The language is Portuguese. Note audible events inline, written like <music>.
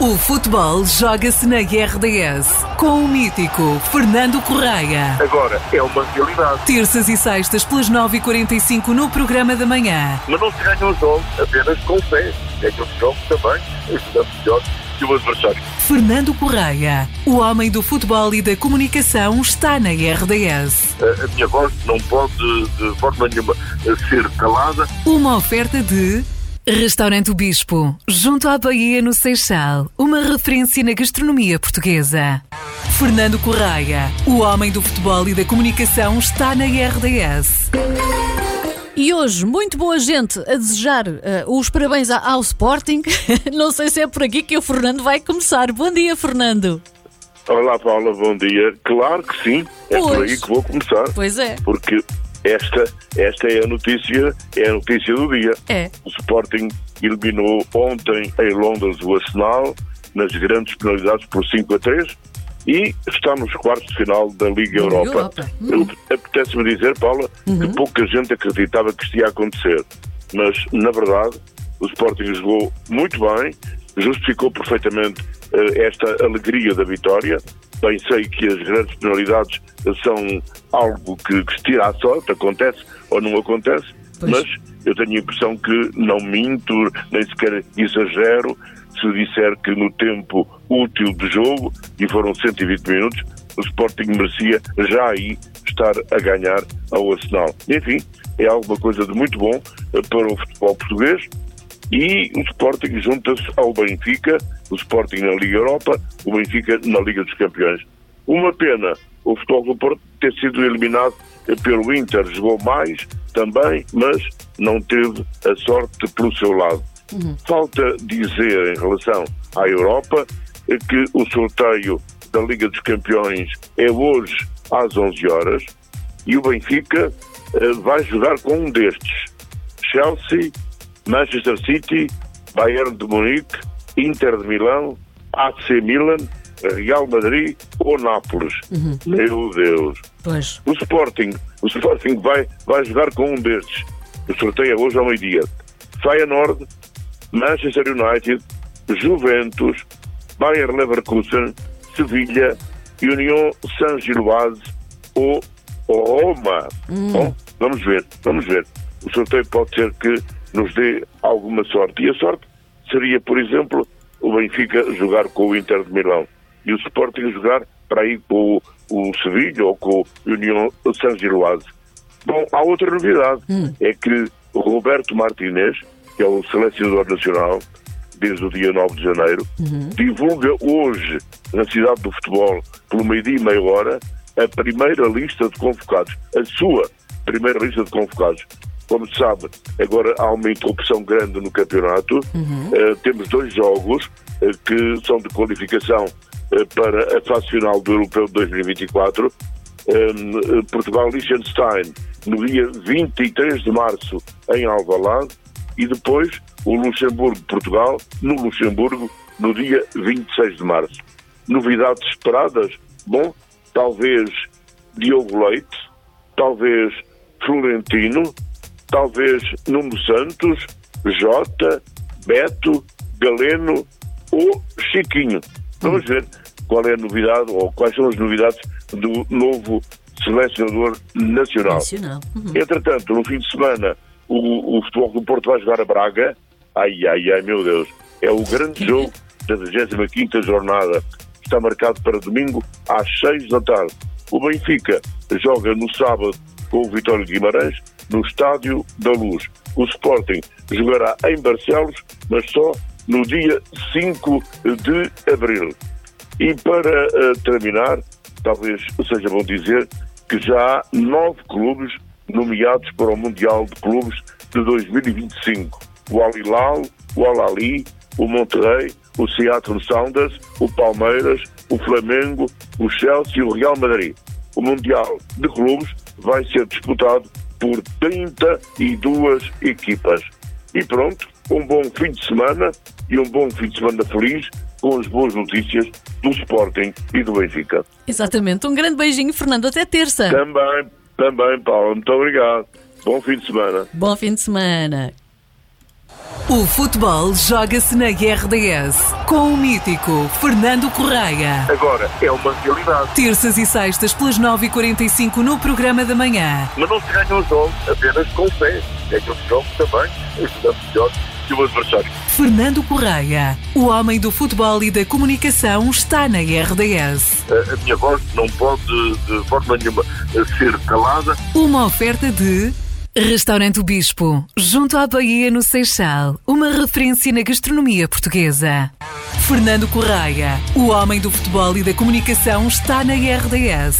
O futebol joga-se na RDS com o mítico Fernando Correia. Agora é uma realidade. Terças e sextas pelas 9h45 no programa da manhã. Mas não se ganham os jogos apenas com o pé. Ganham os jogos também, ajudando melhor que o adversário. Fernando Correia, o homem do futebol e da comunicação, está na RDS. A, a minha voz não pode, de forma nenhuma, ser calada. Uma oferta de. Restaurante o Bispo, junto à Bahia no Seixal, uma referência na gastronomia portuguesa. Fernando Correia, o homem do futebol e da comunicação, está na RDS. E hoje, muito boa gente a desejar uh, os parabéns ao Sporting. <laughs> Não sei se é por aqui que o Fernando vai começar. Bom dia, Fernando. Olá, Paula, bom dia. Claro que sim, é Pois. por aí que vou começar. Pois é. Porque esta, esta é a notícia, é a notícia do dia. É. O Sporting eliminou ontem em Londres o Arsenal nas grandes penalidades por 5 a 3 e está nos quartos de final da Liga Europa. Europa. Eu- Apetece-me dizer, Paula, que pouca gente acreditava que isto ia acontecer. Mas, na verdade, o Sporting jogou muito bem, justificou perfeitamente eh, esta alegria da vitória. Bem sei que as grandes penalidades são algo que, que se tira à sorte, acontece ou não acontece, Pois. mas eu tenho a impressão que não minto, nem sequer exagero, se disser que no tempo útil de jogo, e foram 120 minutos, o Sporting merecia já aí estar a ganhar ao Arsenal. Enfim, é alguma coisa de muito bom eh, para o futebol português e o Sporting junta-se ao Benfica, o Sporting na Liga Europa, o Benfica na Liga dos Campeões. Uma pena o futebol do Porto ter sido eliminado eh, pelo Inter, jogou mais também, mas não teve a sorte pelo seu lado. Falta dizer em relação à Europa eh, que o sorteio da Liga dos Campeões é hoje às 11 horas e o Benfica eh, vai jogar com um destes. Chelsea, Manchester City, Bayern de Munique, Inter de Milão, AC Milan, Real Madrid ou Nápoles. Meu Deus. Pois. O Sporting, o Sporting vai, vai jogar com um destes. O sorteio é hoje ao meio-dia. Feyenoord, Manchester United, Juventus, Bayer Leverkusen, Sevilha, União Saint-Gilloise ou ou Roma. Bom, vamos ver, vamos ver. O sorteio pode ser que nos dê alguma sorte. E a sorte seria, por exemplo, o Benfica jogar com o Inter de Milão e o Sporting jogar para aí com o, o Sevilha ou com o União Saint-Gilloise. Bom, há outra novidade, é que o Roberto Martinez, que é o selecionador nacional, desde o dia 9 de janeiro, divulga hoje, na cidade do futebol, pelo meio-dia e meia hora, a primeira lista de convocados, a sua primeira lista de convocados. Como se sabe, agora há uma interrupção grande no campeonato. Eh, temos dois jogos eh, que são de qualificação eh, para a fase final do Europeu de 2024. Um, Portugal-Liechtenstein no dia 23 de março em Alvalade e depois o Luxemburgo-Portugal no Luxemburgo no dia 26 de março. Novidades esperadas? Bom, talvez Diogo Leite, talvez Florentino, talvez Nuno Santos, Jota, Beto, Galeno ou Chiquinho. Vamos ver qual é a novidade ou quais são as novidades do novo selecionador nacional. Nacional. Uhum. Entretanto, no fim de semana, o, o Futebol do Porto vai jogar a Braga. Ai, ai, ai, meu Deus. É o grande <laughs> jogo da 25ª jornada. Está marcado para domingo às 6 da tarde. O Benfica joga no sábado com o Vitório de Guimarães no Estádio da Luz. O Sporting jogará em Barcelos, mas só no dia 5 de abril. E para eh, terminar, talvez seja bom dizer que já há nove clubes nomeados para o Mundial de Clubes de 2025. O Al Hilal, o Al Ali, o Monterrey, o Seattle Sounders, o Palmeiras, o Flamengo, o Chelsea e o Real Madrid. O Mundial de Clubes vai ser disputado por 32 equipas. E pronto, um bom fim de semana e um bom fim de semana feliz com as boas notícias do Sporting e do Benfica. Exatamente. Um grande beijinho, Fernando. Até terça. Também, também, Paulo. Muito obrigado. Bom fim de semana. Bom fim de semana. O futebol joga-se na RDS com o mítico Fernando Correia. Agora, é uma realidade. Terças e sextas pelas 9h45 no programa da manhã. Mas não se ganham os jogos apenas com fé. Ganham os jogos também, ajudando melhor que o adversário. Fernando Correia, o homem do futebol e da comunicação, está na RDS. A, a minha voz não pode, de forma nenhuma, ser calada. Uma oferta de. Restaurante o Bispo, junto à Bahia no Seixal, uma referência na gastronomia portuguesa. Fernando Correia, o homem do futebol e da comunicação, está na RDS.